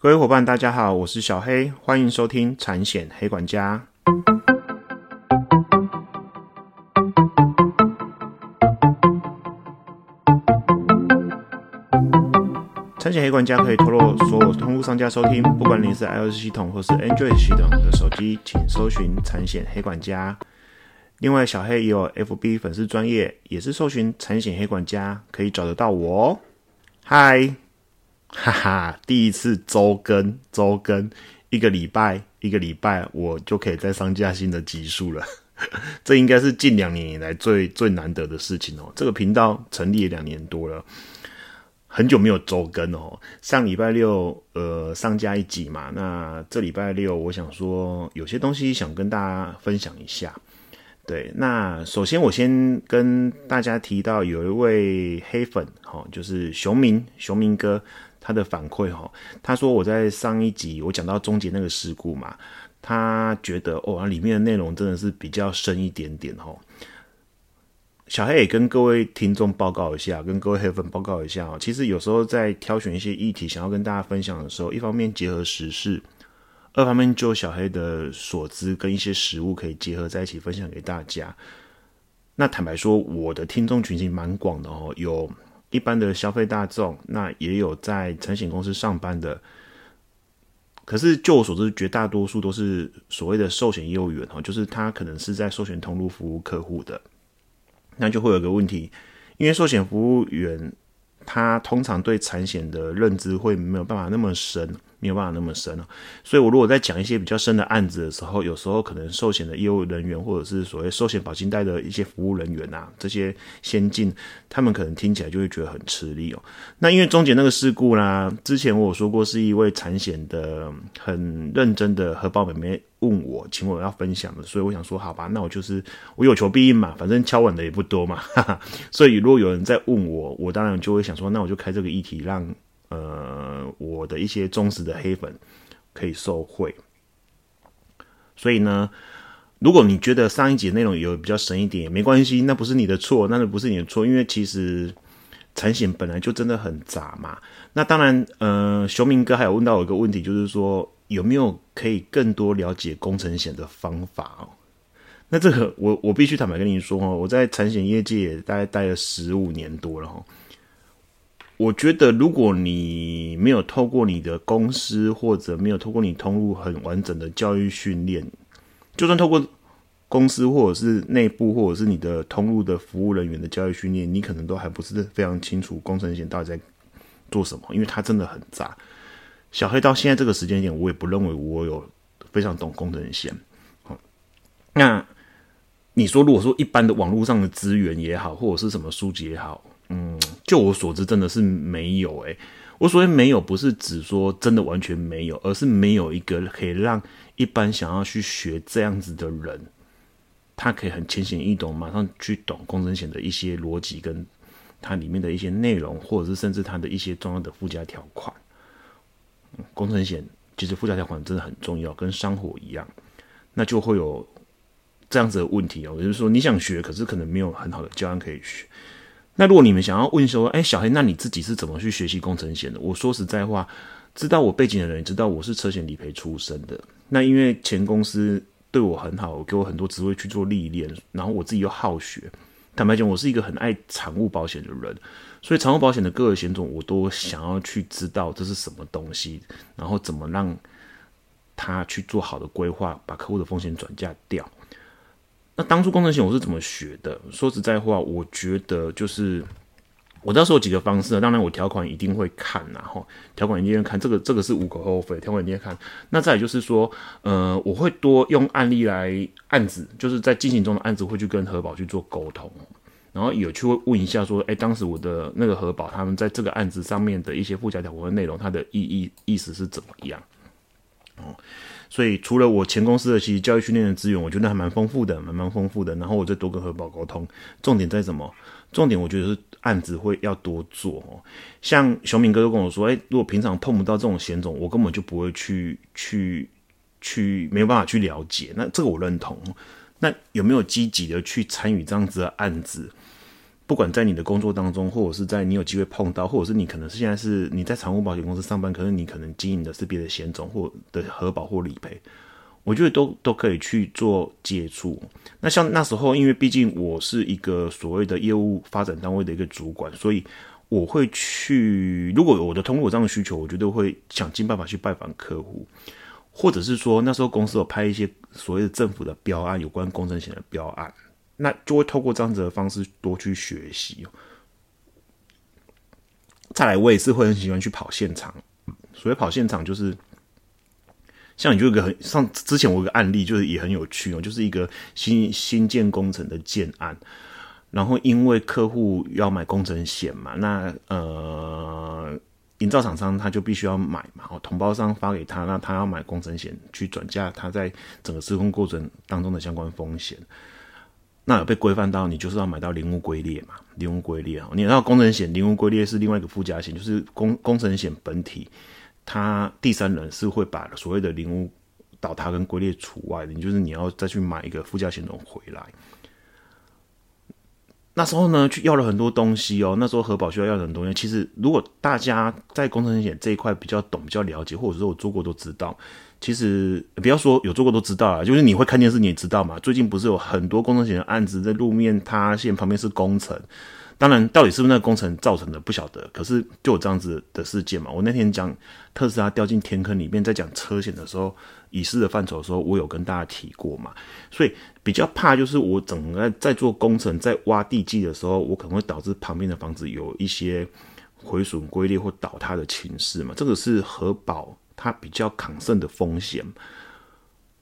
各位伙伴，大家好，我是小黑，欢迎收听产险黑管家。产险黑管家可以透露所有通路商家收听，不管你是 iOS 系统或是 Android 系统的手机，请搜寻产险黑管家。另外，小黑也有 FB 粉丝专业，也是搜寻产险黑管家可以找得到我哦。嗨，哈哈，第一次周更，周更一个礼拜，一个礼拜我就可以再上架新的集数了。这应该是近两年以来最最难得的事情哦。这个频道成立也两年多了。很久没有周更哦，上礼拜六呃上架一集嘛，那这礼拜六我想说有些东西想跟大家分享一下。对，那首先我先跟大家提到有一位黑粉哈，就是熊明熊明哥他的反馈哈，他说我在上一集我讲到终结那个事故嘛，他觉得哦里面的内容真的是比较深一点点哈。小黑也跟各位听众报告一下，跟各位黑粉报告一下哦。其实有时候在挑选一些议题，想要跟大家分享的时候，一方面结合时事，二方面就小黑的所知跟一些实物可以结合在一起分享给大家。那坦白说，我的听众群实蛮广的哦，有一般的消费大众，那也有在产险公司上班的。可是就我所知，绝大多数都是所谓的寿险业务员哦，就是他可能是在寿险通路服务客户的。那就会有个问题，因为寿险服务员他通常对产险的认知会没有办法那么深。没有办法那么深了，所以我如果在讲一些比较深的案子的时候，有时候可能寿险的业务人员或者是所谓寿险保金贷的一些服务人员啊，这些先进，他们可能听起来就会觉得很吃力哦。那因为中间那个事故啦，之前我说过是一位产险的很认真的荷包妹妹问我，请我要分享的，所以我想说好吧，那我就是我有求必应嘛，反正敲碗的也不多嘛，哈哈。所以如果有人在问我，我当然就会想说，那我就开这个议题让。呃，我的一些忠实的黑粉可以受贿，所以呢，如果你觉得上一节内容有比较深一点，也没关系，那不是你的错，那不是你的错，因为其实产险本来就真的很杂嘛。那当然，呃，熊明哥还有问到我一个问题，就是说有没有可以更多了解工程险的方法哦？那这个我我必须坦白跟你说哦，我在产险业界也大概待了十五年多了哈。我觉得，如果你没有透过你的公司，或者没有透过你通路很完整的教育训练，就算透过公司或者是内部，或者是你的通路的服务人员的教育训练，你可能都还不是非常清楚工程险到底在做什么，因为它真的很杂。小黑到现在这个时间点，我也不认为我有非常懂工程险。好，那你说，如果说一般的网络上的资源也好，或者是什么书籍也好。嗯，就我所知，真的是没有诶。我所谓没有，不是指说真的完全没有，而是没有一个可以让一般想要去学这样子的人，他可以很浅显易懂，马上去懂工程险的一些逻辑，跟它里面的一些内容，或者是甚至它的一些重要的附加条款。工程险其实附加条款真的很重要，跟商火一样，那就会有这样子的问题哦。也就是说，你想学，可是可能没有很好的教案可以学。那如果你们想要问说，哎，小黑，那你自己是怎么去学习工程险的？我说实在话，知道我背景的人知道我是车险理赔出身的。那因为前公司对我很好，给我很多职位去做历练，然后我自己又好学。坦白讲，我是一个很爱产物保险的人，所以产物保险的各个险种我都想要去知道这是什么东西，然后怎么让他去做好的规划，把客户的风险转嫁掉。那当初工程险我是怎么学的？说实在话，我觉得就是我到时候有几个方式，当然我条款一定会看，然后条款一定会看，这个这个是无可厚非，条款一定会看。那再就是说，呃，我会多用案例来案子，就是在进行中的案子会去跟核保去做沟通，然后有去问一下说，哎，当时我的那个核保他们在这个案子上面的一些附加条款的内容，它的意义意思是怎么样？哦。所以除了我前公司的其实教育训练的资源，我觉得还蛮丰富的，蛮蛮丰富的。然后我再多跟核保沟通，重点在什么？重点我觉得是案子会要多做哦。像熊明哥都跟我说，哎，如果平常碰不到这种险种，我根本就不会去去去，没有办法去了解。那这个我认同。那有没有积极的去参与这样子的案子？不管在你的工作当中，或者是在你有机会碰到，或者是你可能是现在是你在财务保险公司上班，可是你可能经营的是别的险种或的核保或理赔，我觉得都都可以去做接触。那像那时候，因为毕竟我是一个所谓的业务发展单位的一个主管，所以我会去，如果我的通过有这样的需求，我觉得会想尽办法去拜访客户，或者是说那时候公司有拍一些所谓的政府的标案，有关工程险的标案。那就会透过这样子的方式多去学习。再来，我也是会很喜欢去跑现场。所谓跑现场，就是像你就一个很上之前我有个案例，就是也很有趣哦，就是一个新新建工程的建案，然后因为客户要买工程险嘛，那呃，营造厂商他就必须要买嘛，哦，同胞商发给他，那他要买工程险去转嫁他在整个施工过程当中的相关风险。那有被规范到，你就是要买到零物龟裂嘛？零物龟裂啊，你知道工程险零物龟裂是另外一个附加险，就是工工程险本体，它第三人是会把所谓的零物倒塌跟龟裂除外的，你就是你要再去买一个附加险种回来。那时候呢，去要了很多东西哦。那时候核保需要要很多东西。其实如果大家在工程险这一块比较懂、比较了解，或者说我做过都知道。其实不要说有做过都知道啊，就是你会看电视你也知道嘛。最近不是有很多工程险的案子在路面塌陷旁边是工程，当然到底是不是那个工程造成的不晓得，可是就有这样子的事件嘛。我那天讲特斯拉掉进天坑里面，在讲车险的时候，乙式的范畴的时候，我有跟大家提过嘛。所以比较怕就是我整个在做工程在挖地基的时候，我可能会导致旁边的房子有一些毁损、龟裂或倒塌的情势嘛。这个是核保。它比较抗胜的风险，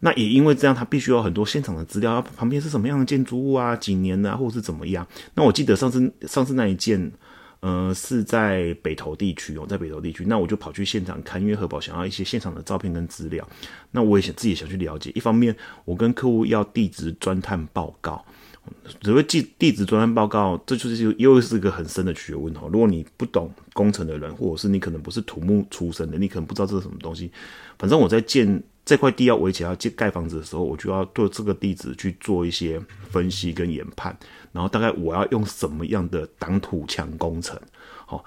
那也因为这样，它必须有很多现场的资料，旁边是什么样的建筑物啊，几年啊，或者是怎么样？那我记得上次上次那一件，呃，是在北投地区哦，在北投地区，那我就跑去现场看，因为核保想要一些现场的照片跟资料，那我也想自己想去了解。一方面，我跟客户要地质钻探报告。只会记地址专案报告，这就是又是一个很深的学问哦。如果你不懂工程的人，或者是你可能不是土木出身的，你可能不知道这是什么东西。反正我在建这块地要围起来要建盖房子的时候，我就要对这个地址去做一些分析跟研判，然后大概我要用什么样的挡土墙工程。好，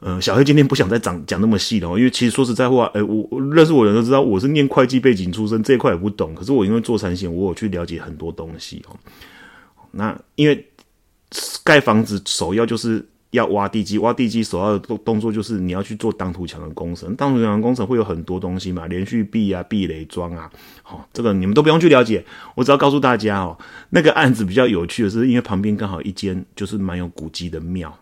呃，小黑今天不想再讲讲那么细了，因为其实说实在话，哎，我认识我的人都知道我是念会计背景出身，这一块也不懂。可是我因为做产险，我有去了解很多东西哦。那因为盖房子首要就是要挖地基，挖地基首要的动动作就是你要去做挡土墙的工程。挡土墙工程会有很多东西嘛，连续壁啊、壁垒桩啊，好，这个你们都不用去了解，我只要告诉大家哦，那个案子比较有趣的是，因为旁边刚好一间就是蛮有古迹的庙，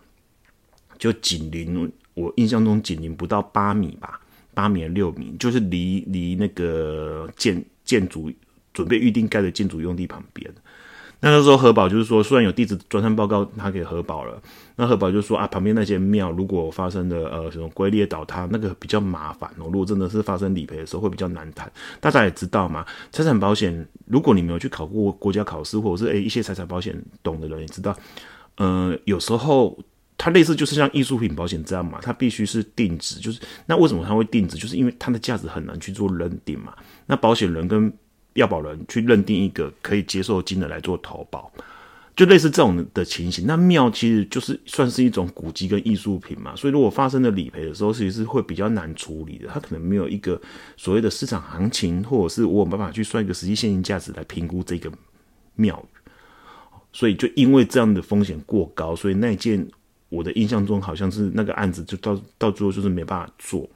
就紧邻，我印象中紧邻不到八米吧，八米六米，就是离离那个建建筑准备预定盖的建筑用地旁边。那时候核保就是说，虽然有地质专项报告，他给核保了。那核保就说啊，旁边那些庙如果发生的呃什么龟裂倒塌，那个比较麻烦哦。如果真的是发生理赔的时候，会比较难谈。大家也知道嘛，财产保险，如果你没有去考过国家考试，或者是诶一些财产保险懂的人也知道，呃，有时候它类似就是像艺术品保险这样嘛，它必须是定值，就是那为什么它会定值？就是因为它的价值很难去做认定嘛。那保险人跟要保人去认定一个可以接受金额来做投保，就类似这种的情形。那庙其实就是算是一种古迹跟艺术品嘛，所以如果发生了理赔的时候，其实是会比较难处理的。它可能没有一个所谓的市场行情，或者是我有办法去算一个实际现金价值来评估这个庙宇。所以就因为这样的风险过高，所以那件我的印象中好像是那个案子就到到最后就是没办法做，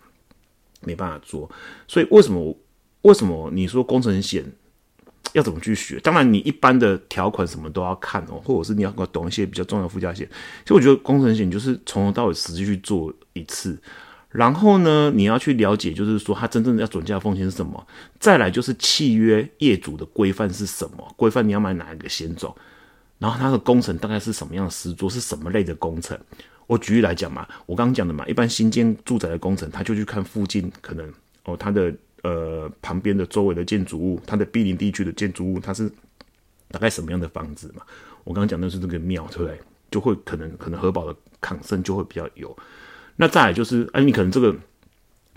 没办法做。所以为什么？为什么你说工程险 要怎么去学？当然，你一般的条款什么都要看哦，或者是你要懂一些比较重要附加险。其实我觉得工程险就是从头到尾实际去做一次，然后呢，你要去了解，就是说它真正的要准价风险是什么。再来就是契约业主的规范是什么？规范你要买哪一个险种？然后它的工程大概是什么样的施作？是什么类的工程？我举例来讲嘛，我刚刚讲的嘛，一般新建住宅的工程，他就去看附近可能哦，它的。呃，旁边的周围的建筑物，它的毗邻地区的建筑物，它是大概什么样的房子嘛？我刚刚讲的是这个庙，对不对？就会可能可能核保的抗生就会比较有。那再来就是，哎，你可能这个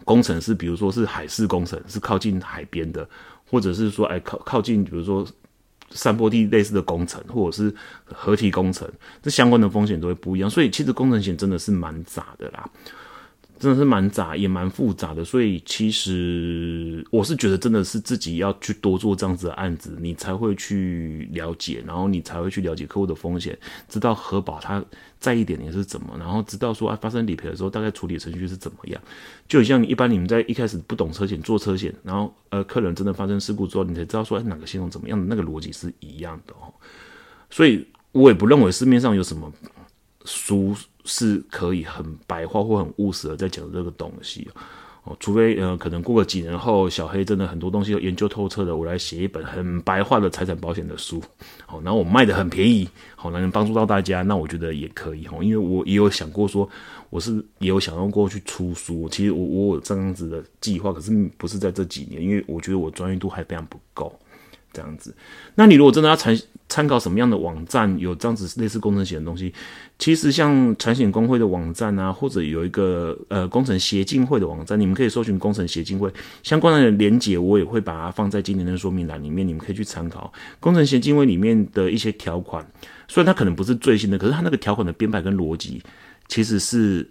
工程是，比如说是海事工程，是靠近海边的，或者是说，哎，靠靠近，比如说山坡地类似的工程，或者是河体工程，这相关的风险都会不一样。所以其实工程险真的是蛮杂的啦。真的是蛮杂，也蛮复杂的，所以其实我是觉得，真的是自己要去多做这样子的案子，你才会去了解，然后你才会去了解客户的风险，知道核保他在意点你是怎么，然后知道说啊发生理赔的时候大概处理程序是怎么样。就像一般你们在一开始不懂车险做车险，然后呃客人真的发生事故之后，你才知道说哎哪个系统怎么样的，那个逻辑是一样的哦。所以我也不认为市面上有什么书。是可以很白话或很务实的在讲这个东西哦，除非呃可能过个几年后，小黑真的很多东西都研究透彻的，我来写一本很白话的财产保险的书，好，然后我卖的很便宜，好，能帮助到大家，那我觉得也可以。哈，因为我也有想过说，我是也有想要过去出书，其实我我有这样子的计划，可是不是在这几年，因为我觉得我专业度还非常不够。这样子，那你如果真的要参参考什么样的网站有这样子类似工程险的东西，其实像产险工会的网站啊，或者有一个呃工程协进会的网站，你们可以搜寻工程协进会相关的连结，我也会把它放在今年的说明栏里面，你们可以去参考工程协进会里面的一些条款。虽然它可能不是最新的，可是它那个条款的编排跟逻辑，其实是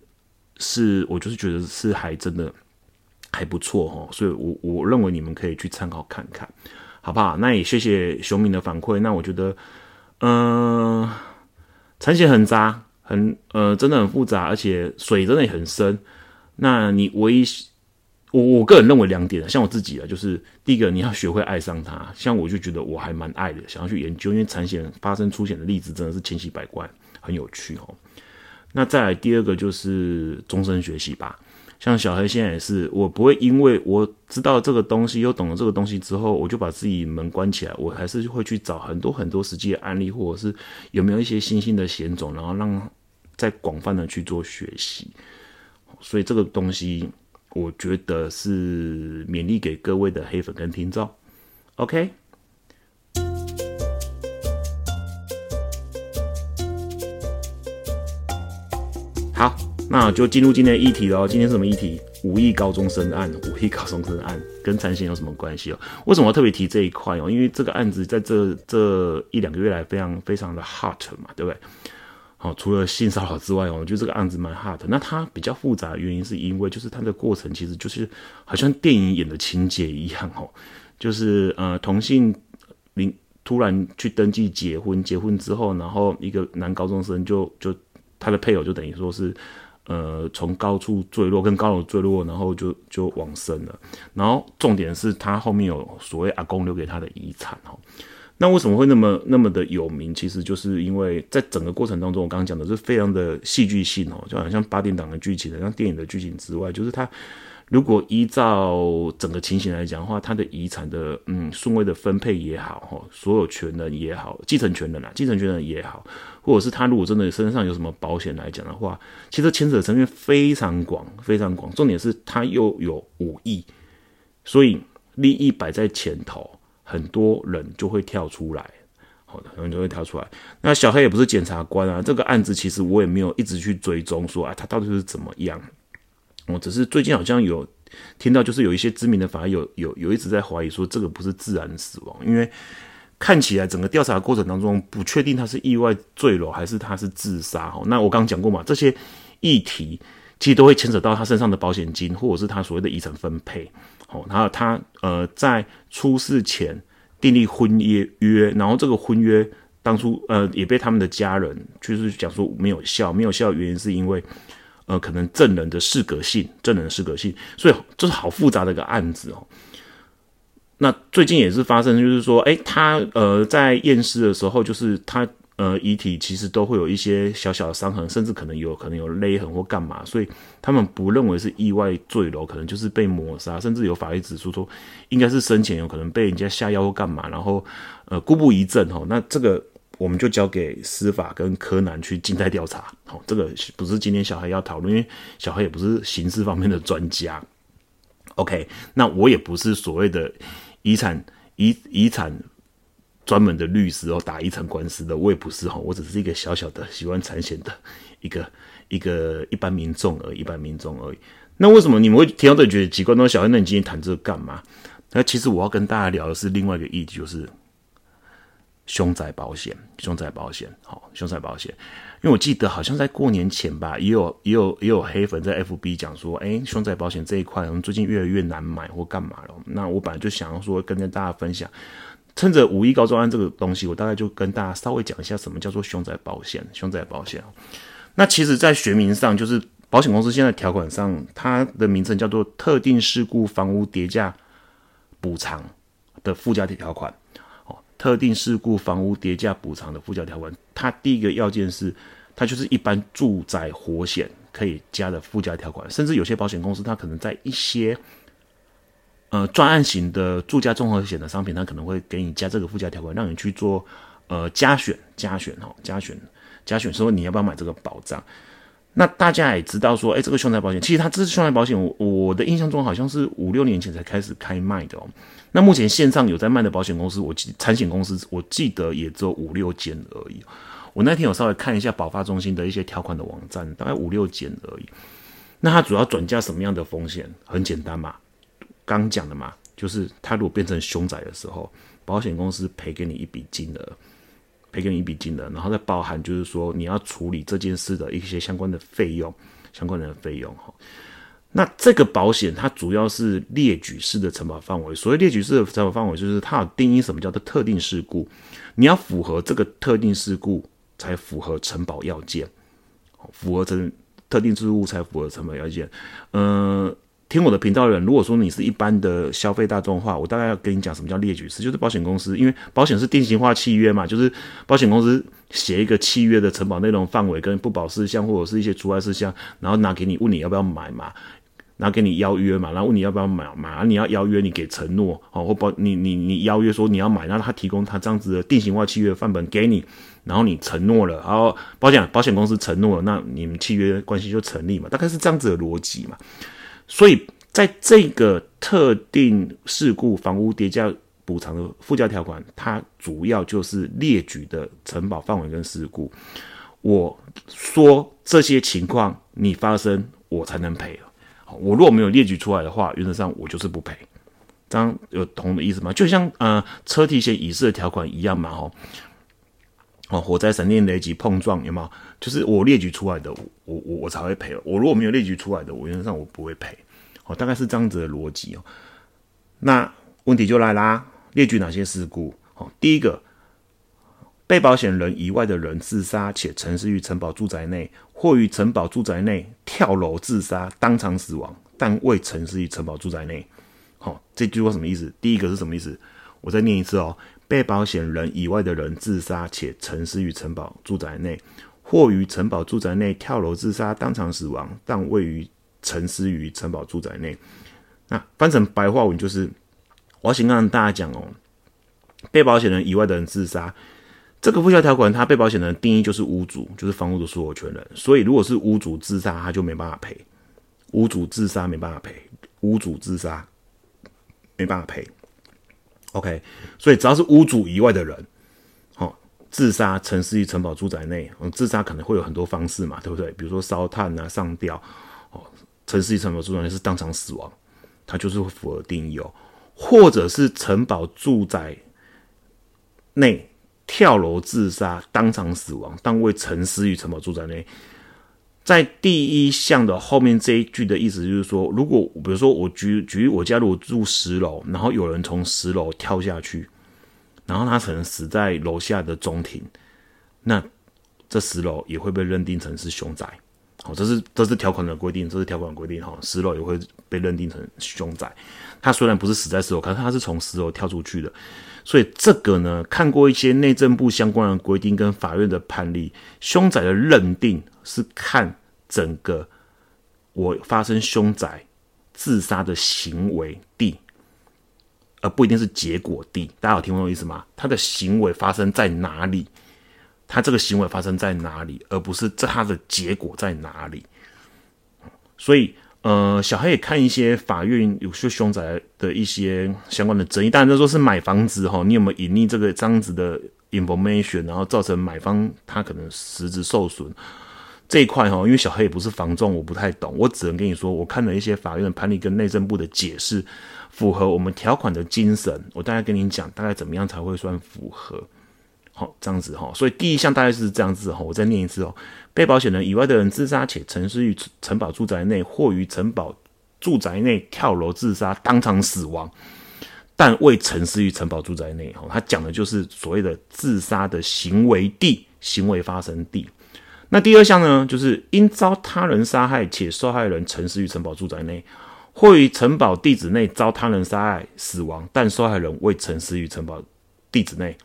是我就是觉得是还真的还不错哈，所以我我认为你们可以去参考看看。好不好？那也谢谢熊敏的反馈。那我觉得，嗯，产险很杂，很呃，真的很复杂，而且水真的也很深。那你唯一，我我个人认为两点，像我自己啊，就是第一个你要学会爱上它。像我就觉得我还蛮爱的，想要去研究，因为产险发生出险的例子真的是千奇百怪，很有趣哦。那再来第二个就是终身学习吧。像小黑现在也是，我不会因为我知道这个东西，又懂了这个东西之后，我就把自己门关起来。我还是会去找很多很多实际的案例，或者是有没有一些新兴的险种，然后让再广泛的去做学习。所以这个东西，我觉得是勉励给各位的黑粉跟听众。OK，好。那就进入今天的议题喽。今天什么议题？五亿高中生案，五亿高中生案跟产险有什么关系哦？为什么要特别提这一块哦？因为这个案子在这这一两个月来非常非常的 hot 嘛，对不对？好，除了性骚扰之外哦，我觉得这个案子蛮 hot。那它比较复杂的原因是因为就是它的过程其实就是好像电影演的情节一样哦，就是呃同性领突然去登记结婚，结婚之后，然后一个男高中生就就他的配偶就等于说是。呃，从高处坠落，跟高楼坠落，然后就就往生了。然后重点是他后面有所谓阿公留给他的遗产哦。那为什么会那么那么的有名？其实就是因为在整个过程当中，我刚刚讲的是非常的戏剧性哦，就好像八点档的剧情，像电影的剧情之外，就是他。如果依照整个情形来讲的话，他的遗产的嗯顺位的分配也好，哈，所有权人也好，继承权人啊，继承权人也好，或者是他如果真的身上有什么保险来讲的话，其实牵扯的层面非常广，非常广。重点是他又有五亿，所以利益摆在前头，很多人就会跳出来，好的，很多人就会跳出来。那小黑也不是检察官啊，这个案子其实我也没有一直去追踪，说啊，他到底是怎么样。我只是最近好像有听到，就是有一些知名的法医有有有一直在怀疑说这个不是自然死亡，因为看起来整个调查过程当中不确定他是意外坠楼还是他是自杀。哈，那我刚刚讲过嘛，这些议题其实都会牵扯到他身上的保险金，或者是他所谓的遗产分配。好，然后他呃在出事前订立婚约约，然后这个婚约当初呃也被他们的家人就是讲说没有效，没有效原因是因为。呃，可能证人的适格性，证人的适格性，所以这是好复杂的一个案子哦。那最近也是发生，就是说，哎，他呃在验尸的时候，就是他呃遗体其实都会有一些小小的伤痕，甚至可能有可能有勒痕或干嘛，所以他们不认为是意外坠楼，可能就是被抹杀，甚至有法医指出说，应该是生前有可能被人家下药或干嘛，然后呃故不疑症哦。那这个。我们就交给司法跟柯南去静态调查。好，这个不是今天小孩要讨论，因为小孩也不是刑事方面的专家。OK，那我也不是所谓的遗产遗遗产专门的律师哦，打遗产官司的我也不是哈，我只是一个小小的喜欢产险的一个一个一般民众而已，一般民众而已。那为什么你们会听到这觉得奇怪？那小孩，那你今天谈这个干嘛？那其实我要跟大家聊的是另外一个议题，就是。凶宅保险，凶宅保险，好，凶宅保险。因为我记得好像在过年前吧，也有也有也有黑粉在 FB 讲说，哎，凶宅保险这一块，我们最近越来越难买或干嘛了。那我本来就想要说跟大家分享，趁着五一高中案这个东西，我大概就跟大家稍微讲一下什么叫做凶宅保险。凶宅保险，那其实在学名上，就是保险公司现在条款上，它的名称叫做特定事故房屋跌价补偿的附加条款。特定事故房屋跌价补偿的附加条款，它第一个要件是。它就是一般住宅火险可以加的附加条款，甚至有些保险公司，它可能在一些呃专案型的住家综合险的商品，它可能会给你加这个附加条款，让你去做呃加选加选哈加选加选，说你要不要买这个保障？那大家也知道说，哎，这个凶宅保险，其实它这是凶宅保险，我的印象中好像是五六年前才开始开卖的哦。那目前线上有在卖的保险公司，我记产险公司，我记得也只有五六间而已。我那天有稍微看一下保发中心的一些条款的网站，大概五六件而已。那它主要转嫁什么样的风险？很简单嘛，刚讲的嘛，就是它如果变成凶宅的时候，保险公司赔给你一笔金额，赔给你一笔金额，然后再包含就是说你要处理这件事的一些相关的费用，相关的费用哈。那这个保险它主要是列举式的承保范围，所谓列举式的承保范围，就是它有定义什么叫做特定事故，你要符合这个特定事故。才符合承保要件，符合成特定事物才符合承保要件。嗯，听我的频道的人，如果说你是一般的消费大众的话，我大概要跟你讲什么叫列举式，就是保险公司，因为保险是定型化契约嘛，就是保险公司写一个契约的承保内容范围跟不保事项或者是一些除外事项，然后拿给你问你要不要买嘛。然后给你邀约嘛，然后问你要不要买买，你要邀约你给承诺哦，或保你你你邀约说你要买，然后他提供他这样子的定型化契约范本给你，然后你承诺了，然后保险保险公司承诺了，那你们契约关系就成立嘛，大概是这样子的逻辑嘛。所以在这个特定事故房屋叠加补偿的附加条款，它主要就是列举的承保范围跟事故。我说这些情况你发生，我才能赔。我如果没有列举出来的话，原则上我就是不赔，这样有同的意思吗？就像呃车体险乙式的条款一样嘛，吼，哦火灾、闪电、雷击、碰撞有没有？就是我列举出来的，我我我才会赔。我如果没有列举出来的，我原则上我不会赔。哦，大概是这样子的逻辑哦。那问题就来啦，列举哪些事故？哦，第一个。被保险人以外的人自杀且沉尸于城堡住宅内，或于城堡住宅内跳楼自杀，当场死亡，但未沉尸于城堡住宅内。好，这句话什么意思？第一个是什么意思？我再念一次哦。被保险人以外的人自杀且沉尸于城堡住宅内，或于城堡住宅内跳楼自杀，当场死亡，但位于沉尸于城堡住宅内。那翻成白话文就是，我要先跟大家讲哦，被保险人以外的人自杀。这个附加条款，它被保险人定义就是屋主，就是房屋的所有权人。所以，如果是屋主自杀，他就没办法赔。屋主自杀没办法赔，屋主自杀没办法赔。OK，所以只要是屋主以外的人，自杀沉思于城堡住宅内，嗯，自杀可能会有很多方式嘛，对不对？比如说烧炭啊、上吊，哦，沉思于城堡住宅内是当场死亡，它就是会符合定义哦。或者是城堡住宅内。跳楼自杀，当场死亡，但未沉思于城堡住宅内。在第一项的后面这一句的意思就是说，如果比如说我举举我家如果住十楼，然后有人从十楼跳下去，然后他可能死在楼下的中庭，那这十楼也会被认定成是凶宅。好，这是这是条款的规定，这是条款规定哈，十楼也会被认定成凶宅。他虽然不是死在十楼，可是他是从十楼跳出去的。所以这个呢，看过一些内政部相关的规定跟法院的判例，凶宅的认定是看整个我发生凶宅自杀的行为地，而不一定是结果地。大家有听懂我意思吗？他的行为发生在哪里？他这个行为发生在哪里，而不是这他的结果在哪里？所以。呃，小黑也看一些法院有些凶宅的一些相关的争议，当然这说是买房子哈，你有没有隐匿这个这样子的 information，然后造成买方他可能实质受损这一块哈，因为小黑也不是房仲，我不太懂，我只能跟你说，我看了一些法院的判例跟内政部的解释，符合我们条款的精神，我大概跟你讲，大概怎么样才会算符合好，这样子哈。所以第一项大概是这样子哈。我再念一次哦：被保险人以外的人自杀且沉尸于城堡住宅内，或于城堡住宅内跳楼自杀，当场死亡，但未沉尸于城堡住宅内。哈，他讲的就是所谓的自杀的行为地、行为发生地。那第二项呢，就是因遭他人杀害且受害人沉尸于城堡住宅内。或于城堡地址内遭他人杀害死亡，但受害人未曾死于城堡地址内，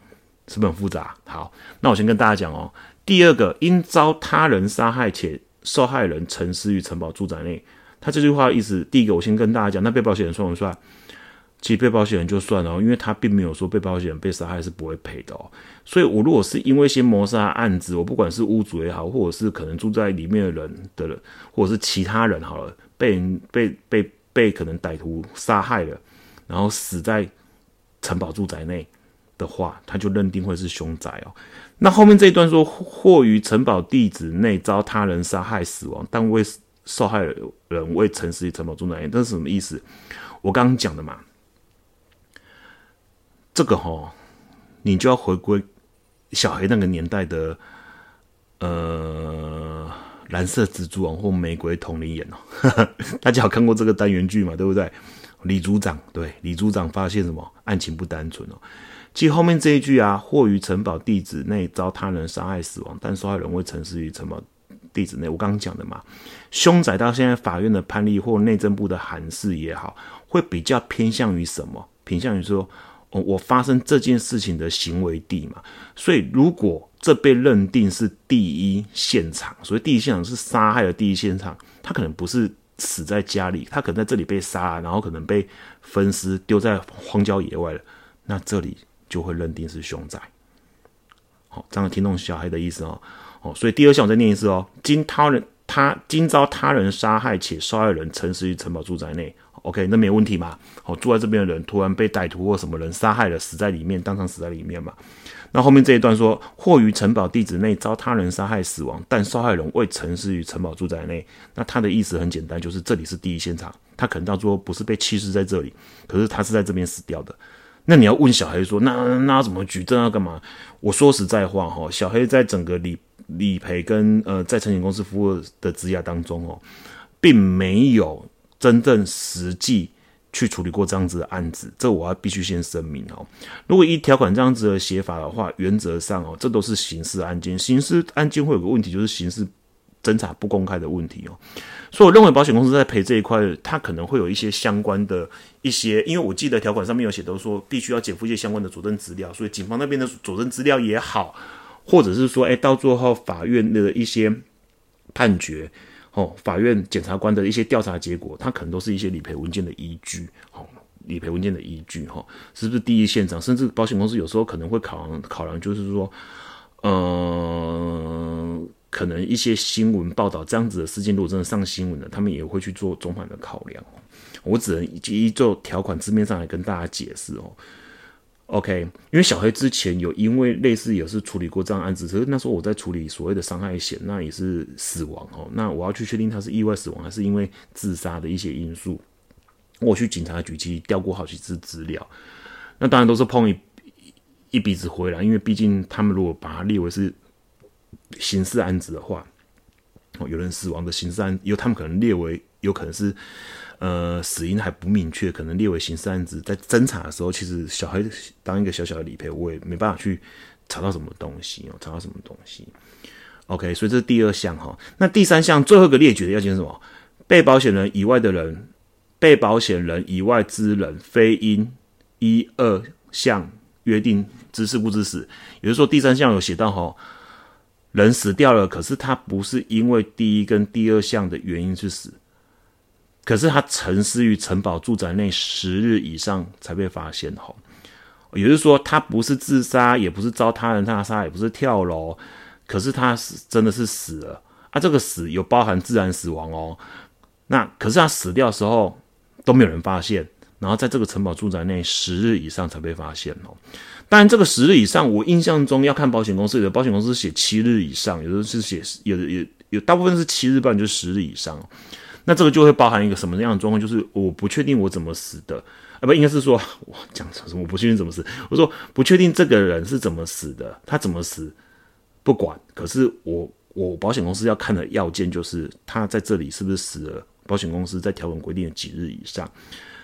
是不是很复杂？好，那我先跟大家讲哦。第二个，因遭他人杀害且受害人沉尸于城堡住宅内，他这句话的意思，第一个我先跟大家讲，那被保险人算不算？其实被保险人就算了，因为他并没有说被保险人被杀害是不会赔的哦。所以我如果是因为一些谋杀案子，我不管是屋主也好，或者是可能住在里面的人的人，或者是其他人好了，被人被被。被可能歹徒杀害了，然后死在城堡住宅内的话，他就认定会是凶宅哦。那后面这一段说，或于城堡地址内遭他人杀害死亡，但未受害人未曾死于城堡住宅内，这是什么意思？我刚刚讲的嘛，这个哈，你就要回归小黑那个年代的，呃。蓝色蜘蛛网或玫瑰同龄眼哦，大家有看过这个单元剧嘛？对不对？李组长对李组长发现什么案情不单纯哦。其实后面这一句啊，或于城堡地址内遭他人杀害死亡，但受害人未曾死于城堡地址内。我刚刚讲的嘛，凶宅到现在法院的判例或内政部的函释也好，会比较偏向于什么？偏向于说，哦，我发生这件事情的行为地嘛。所以如果这被认定是第一现场，所以第一现场是杀害的第一现场。他可能不是死在家里，他可能在这里被杀，然后可能被分尸丢在荒郊野外了。那这里就会认定是凶宅。好，这样听懂小黑的意思哦。哦，所以第二项我再念一次哦。经他人他今遭他人杀害且受害人陈尸于城堡住宅内，OK，那没问题嘛？哦，住在这边的人突然被歹徒或什么人杀害了，死在里面，当场死在里面嘛？那后面这一段说，或于城堡地址内遭他人杀害死亡，但受害人未曾死于城堡住宅内。那他的意思很简单，就是这里是第一现场，他可能到最后不是被弃尸在这里，可是他是在这边死掉的。那你要问小黑说，那那怎么举证要干嘛？我说实在话哈，小黑在整个理理赔跟呃在承险公司服务的职涯当中哦，并没有真正实际。去处理过这样子的案子，这我要必须先声明哦。如果一条款这样子的写法的话，原则上哦，这都是刑事案件。刑事案件会有个问题，就是刑事侦查不公开的问题哦。所以我认为保险公司在赔这一块，它可能会有一些相关的一些，因为我记得条款上面有写，都说必须要减负一些相关的佐证资料。所以警方那边的佐证资料也好，或者是说，哎，到最后法院的一些判决。哦，法院检察官的一些调查结果，它可能都是一些理赔文件的依据。哦，理赔文件的依据，哈，是不是第一现场？甚至保险公司有时候可能会考量考量，就是说，呃，可能一些新闻报道这样子的事件，如果真的上新闻了，他们也会去做中盘的考量。我只能依就条款字面上来跟大家解释哦。OK，因为小黑之前有因为类似也是处理过这样案子，可是那时候我在处理所谓的伤害险，那也是死亡哦。那我要去确定他是意外死亡还是因为自杀的一些因素，我去警察局去调过好几次资料，那当然都是碰一一鼻子灰了，因为毕竟他们如果把它列为是刑事案子的话，哦，有人死亡的刑事案，有他们可能列为有可能是。呃，死因还不明确，可能列为刑事案子。在侦查的时候，其实小孩当一个小小的理赔，我也没办法去查到什么东西哦，查到什么东西。OK，所以这是第二项哈。那第三项最后一个列举的要件是什么？被保险人以外的人，被保险人以外之人，非因一二项约定知事不知死。也就是说，第三项有写到哈，人死掉了，可是他不是因为第一跟第二项的原因去死。可是他沉思于城堡住宅内十日以上才被发现，哦，也就是说他不是自杀，也不是遭他人他杀，也不是跳楼，可是他是真的是死了啊！这个死有包含自然死亡哦。那可是他死掉的时候都没有人发现，然后在这个城堡住宅内十日以上才被发现哦。当然，这个十日以上，我印象中要看保险公司，有的保险公司写七日以上，有的是写有的有有大部分是七日，不然就十日以上。那这个就会包含一个什么样的状况？就是我不确定我怎么死的啊，不应该是说我讲什么？我不确定怎么死。我说不确定这个人是怎么死的，他怎么死不管。可是我我保险公司要看的要件就是他在这里是不是死了？保险公司在条文规定的几日以上。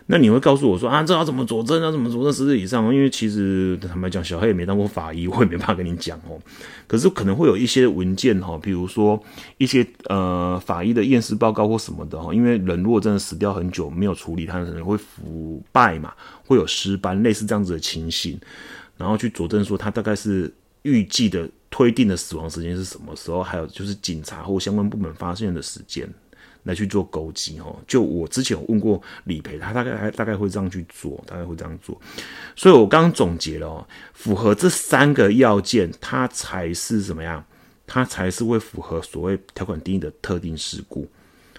那你会告诉我说啊，这要怎么佐证？要怎么佐证十日以上？因为其实坦白讲，小黑也没当过法医，我也没办法跟你讲哦。可是可能会有一些文件哈，比如说一些呃法医的验尸报告或什么的哈。因为人如果真的死掉很久没有处理，他可能会腐败嘛，会有尸斑，类似这样子的情形，然后去佐证说他大概是预计的推定的死亡时间是什么时候，还有就是警察或相关部门发现的时间。来去做勾稽哦，就我之前有问过理赔，他大概还大概会这样去做，大概会这样做，所以我刚刚总结了哦，符合这三个要件，它才是怎么样？它才是会符合所谓条款定义的特定事故。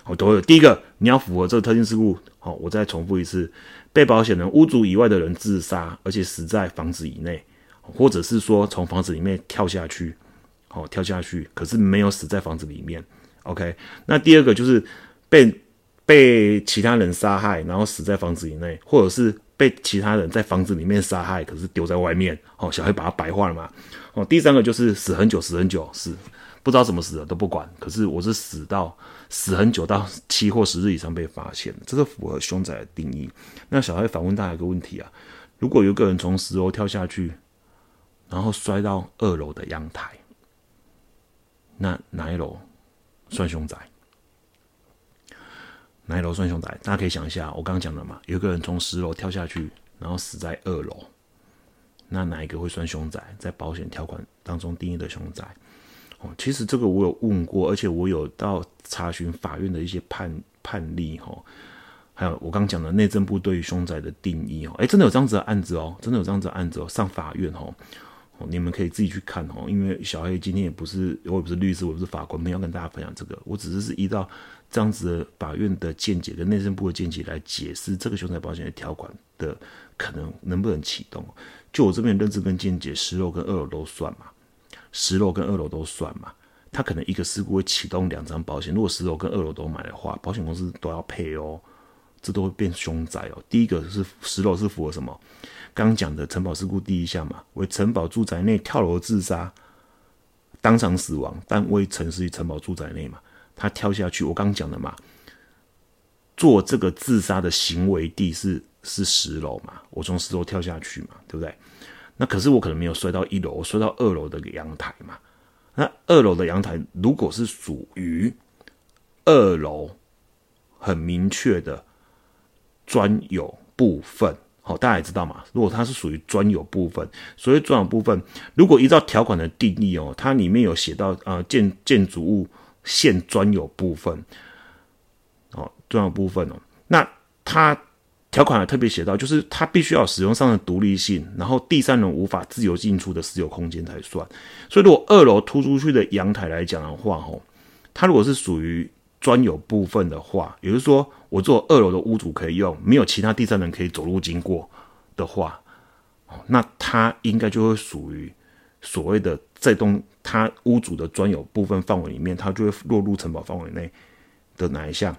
好，都有第一个，你要符合这个特定事故。好，我再重复一次，被保险人屋主以外的人自杀，而且死在房子以内，或者是说从房子里面跳下去，好跳下去，可是没有死在房子里面。OK，那第二个就是被被其他人杀害，然后死在房子以内，或者是被其他人在房子里面杀害，可是丢在外面。哦，小黑把它白化了嘛。哦，第三个就是死很久，死很久，死不知道怎么死的都不管，可是我是死到死很久到七或十日以上被发现，这个符合凶宅的定义。那小黑反问大家一个问题啊：如果有个人从十楼跳下去，然后摔到二楼的阳台，那哪一楼？算凶宅，哪一楼算凶宅？大家可以想一下，我刚刚讲的嘛，有个人从十楼跳下去，然后死在二楼，那哪一个会算凶宅？在保险条款当中定义的凶宅，哦，其实这个我有问过，而且我有到查询法院的一些判判例，哈，还有我刚讲的内政部对于凶宅的定义，哦，哎，真的有这样子的案子哦，真的有这样子的案子哦，上法院，哦。你们可以自己去看哦，因为小黑今天也不是，我也不是律师，我不是法官，没有跟大家分享这个。我只是是依照这样子的法院的见解跟内政部的见解来解释这个凶宅保险的条款的可能能不能启动。就我这边认知跟见解，十楼跟二楼都算嘛，十楼跟二楼都算嘛。他可能一个事故会启动两张保险，如果十楼跟二楼都买的话，保险公司都要赔哦，这都会变凶宅哦。第一个是十楼是符合什么？刚讲的城堡事故第一项嘛，为城堡住宅内跳楼自杀，当场死亡，但未陈尸于城堡住宅内嘛，他跳下去，我刚讲的嘛，做这个自杀的行为地是是十楼嘛，我从十楼跳下去嘛，对不对？那可是我可能没有摔到一楼，我摔到二楼的阳台嘛，那二楼的阳台如果是属于二楼很明确的专有部分。好，大家也知道嘛。如果它是属于专有部分，所谓专有部分，如果依照条款的定义哦，它里面有写到呃建建筑物现专有部分，哦专有部分哦，那它条款还特别写到，就是它必须要使用上的独立性，然后第三人无法自由进出的私有空间才算。所以如果二楼突出去的阳台来讲的话，吼，它如果是属于专有部分的话，也就是说。我做二楼的屋主可以用，没有其他第三人可以走路经过的话，那他应该就会属于所谓的这栋他屋主的专有部分范围里面，他就会落入城堡范围内的哪一项？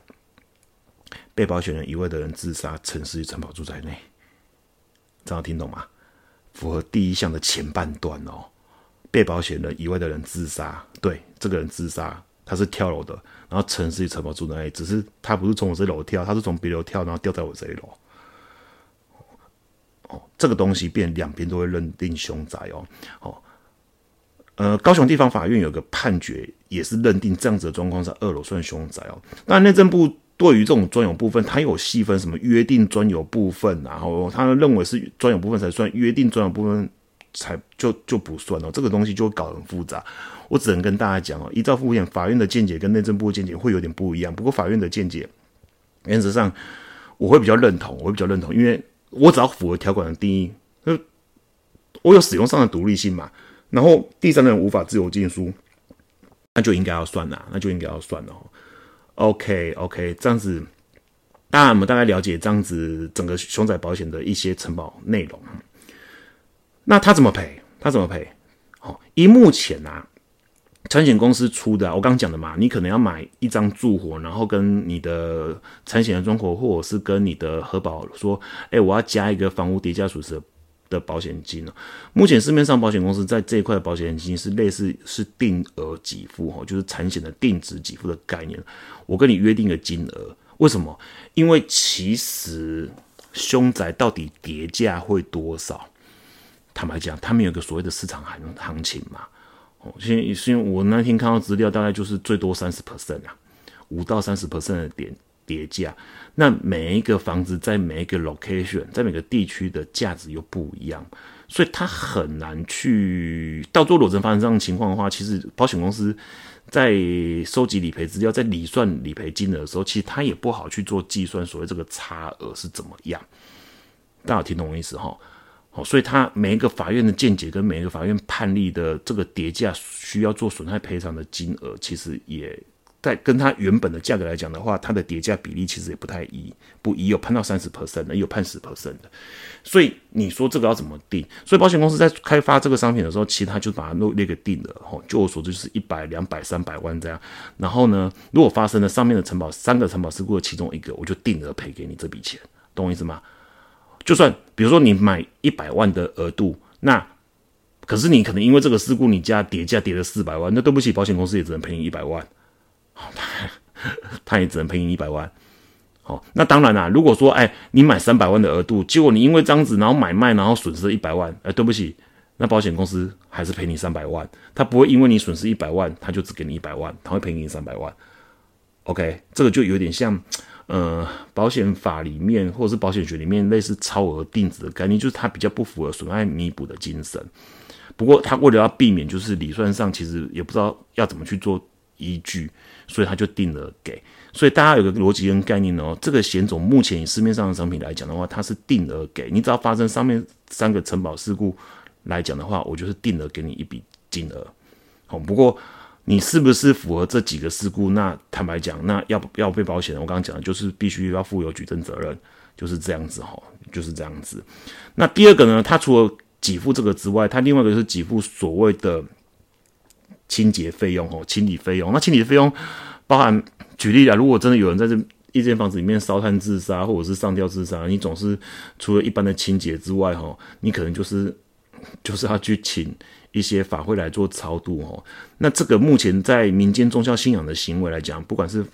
被保险人以外的人自杀，城市与城堡住宅内，这样听懂吗？符合第一项的前半段哦。被保险人以外的人自杀，对，这个人自杀，他是跳楼的。然后城市城堡住那里，只是他不是从我这楼跳，他是从别楼跳，然后掉在我这一楼。哦，这个东西变两边都会认定凶宅哦。哦，呃，高雄地方法院有个判决，也是认定这样子的状况在二楼算凶宅哦。那内政部对于这种专有部分，它有细分什么约定专有部分，然后他认为是专有部分才算，约定专有部分才就就不算哦。这个东西就会搞很复杂。我只能跟大家讲哦，依照复检法院的见解跟内政部的见解会有点不一样。不过法院的见解原则上我会比较认同，我会比较认同，因为我只要符合条款的定义，就我有使用上的独立性嘛。然后第三人无法自由进出，那就应该要算啦，那就应该要算了。OK OK，这样子，大家我们大概了解这样子整个熊仔保险的一些承保内容。那他怎么赔？他怎么赔？好，以目前啊。产险公司出的，我刚刚讲的嘛，你可能要买一张住火，然后跟你的产险的中国，或者是跟你的核保说，哎，我要加一个房屋叠加损失的保险金哦。目前市面上保险公司在这一块的保险金是类似是定额给付哈，就是产险的定值给付的概念。我跟你约定的金额，为什么？因为其实凶宅到底叠价会多少？坦白讲，他们有个所谓的市场行行情嘛。哦，现因为我那天看到资料，大概就是最多三十 percent 啊，五到三十 percent 的点叠价。那每一个房子在每一个 location，在每个地区的价值又不一样，所以它很难去。到做裸证发生这样的情况的话，其实保险公司在收集理赔资料，在理算理赔金额的时候，其实它也不好去做计算，所谓这个差额是怎么样。大家听懂我意思哈？所以，他每一个法院的见解跟每一个法院判例的这个叠价需要做损害赔偿的金额，其实也在跟他原本的价格来讲的话，它的叠价比例其实也不太一，不一有判到三十 percent 的，也有判十 percent 的。所以你说这个要怎么定？所以保险公司在开发这个商品的时候，其实他就把它弄列个定额，吼，就我所知就是一百、两百、三百万这样。然后呢，如果发生了上面的承保三个承保事故的其中一个，我就定额赔给你这笔钱，懂我意思吗？就算比如说你买一百万的额度，那可是你可能因为这个事故，你家叠价叠了四百万，那对不起，保险公司也只能赔你一百万，他他也只能赔你一百万。好，那当然啦，如果说哎，你买三百万的额度，结果你因为这样子，然后买卖，然后损失一百万，哎，对不起，那保险公司还是赔你三百万，他不会因为你损失一百万，他就只给你一百万，他会赔你三百万。OK，这个就有点像。呃，保险法里面或者是保险学里面类似超额定值的概念，就是它比较不符合损害弥补的精神。不过，它为了要避免，就是理算上其实也不知道要怎么去做依据，所以他就定了给。所以大家有个逻辑跟概念哦，这个险种目前以市面上的商品来讲的话，它是定额给你，只要发生上面三个承保事故来讲的话，我就是定额给你一笔金额。好，不过。你是不是符合这几个事故？那坦白讲，那要要被保险我刚刚讲的就是必须要负有举证责任，就是这样子哈，就是这样子。那第二个呢？他除了给付这个之外，他另外一个是给付所谓的清洁费用哦，清理费用。那清理费用包含举例啊，如果真的有人在这一间房子里面烧炭自杀，或者是上吊自杀，你总是除了一般的清洁之外，哈，你可能就是 就是要去请。一些法会来做超度哦，那这个目前在民间宗教信仰的行为来讲，不管是。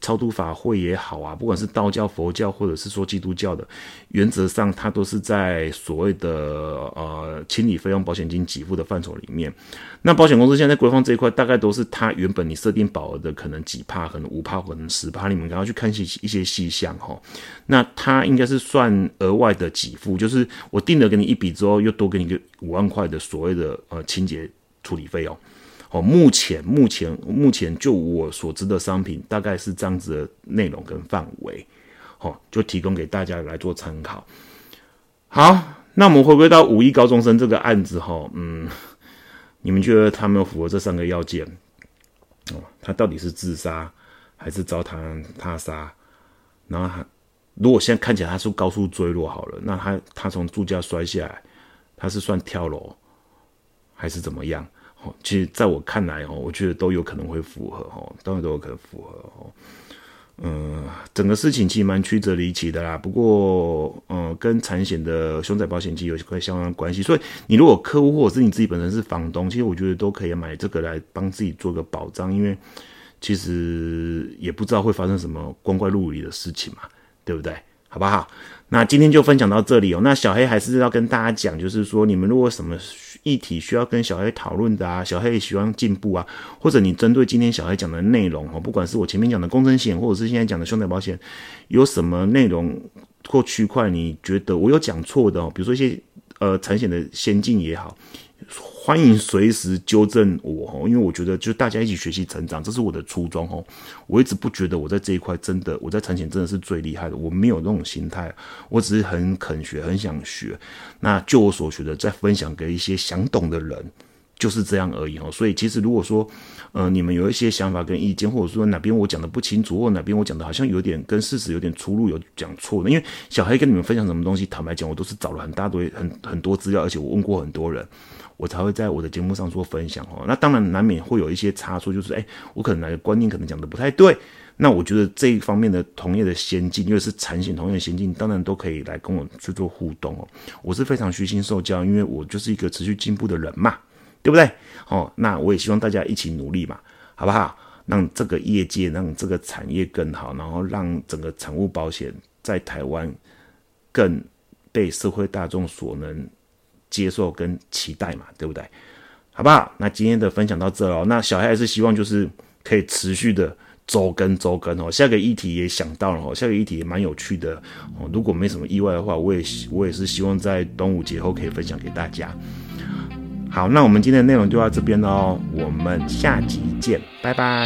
超度法会也好啊，不管是道教、佛教，或者是说基督教的，原则上它都是在所谓的呃清理费用保险金给付的范畴里面。那保险公司现在规范这一块，大概都是它原本你设定保额的可能几帕，可能五帕，可能十帕，你们赶快去看一些一些细项哈。那它应该是算额外的给付，就是我定了给你一笔之后，又多给你个五万块的所谓的呃清洁处理费用。哦目前目前目前就我所知的商品大概是这样子的内容跟范围，好，就提供给大家来做参考。好，那我们回归到五亿高中生这个案子哈，嗯，你们觉得他没有符合这三个要件？哦，他到底是自杀还是遭他他杀？然后他如果现在看起来他是高速坠落好了，那他他从柱架摔下来，他是算跳楼还是怎么样？其实，在我看来，哦，我觉得都有可能会符合，哦，当然都有可能符合，哦，嗯，整个事情其实蛮曲折离奇的啦。不过，嗯，跟产险的凶宅保险其实有块相关关系，所以你如果客户或者是你自己本身是房东，其实我觉得都可以买这个来帮自己做个保障，因为其实也不知道会发生什么光怪陆离的事情嘛，对不对？好不好？那今天就分享到这里哦。那小黑还是要跟大家讲，就是说你们如果什么议题需要跟小黑讨论的啊，小黑喜欢进步啊，或者你针对今天小黑讲的内容哦，不管是我前面讲的工程险，或者是现在讲的兄弟保险，有什么内容或区块你觉得我有讲错的哦，比如说一些呃产险的先进也好。欢迎随时纠正我哦，因为我觉得就大家一起学习成长，这是我的初衷哦。我一直不觉得我在这一块真的，我在产险真的是最厉害的，我没有那种心态，我只是很肯学，很想学。那就我所学的，再分享给一些想懂的人。就是这样而已哦。所以其实如果说，呃，你们有一些想法跟意见，或者说哪边我讲的不清楚，或哪边我讲的好像有点跟事实有点出入，有讲错的，因为小黑跟你们分享什么东西，坦白讲，我都是找了很大堆很很多资料，而且我问过很多人，我才会在我的节目上做分享哦。那当然难免会有一些差错，就是哎，我可能哪个观念可能讲的不太对。那我觉得这一方面的同业的先进，因为是产险同业的先进，当然都可以来跟我去做互动哦。我是非常虚心受教，因为我就是一个持续进步的人嘛。对不对？哦，那我也希望大家一起努力嘛，好不好？让这个业界，让这个产业更好，然后让整个产物保险在台湾更被社会大众所能接受跟期待嘛，对不对？好不好？那今天的分享到这哦。那小黑还是希望就是可以持续的周更周更哦。下个议题也想到了哦，下个议题也蛮有趣的哦。如果没什么意外的话，我也我也是希望在端午节后可以分享给大家。好，那我们今天的内容就到这边喽，我们下集见，拜拜。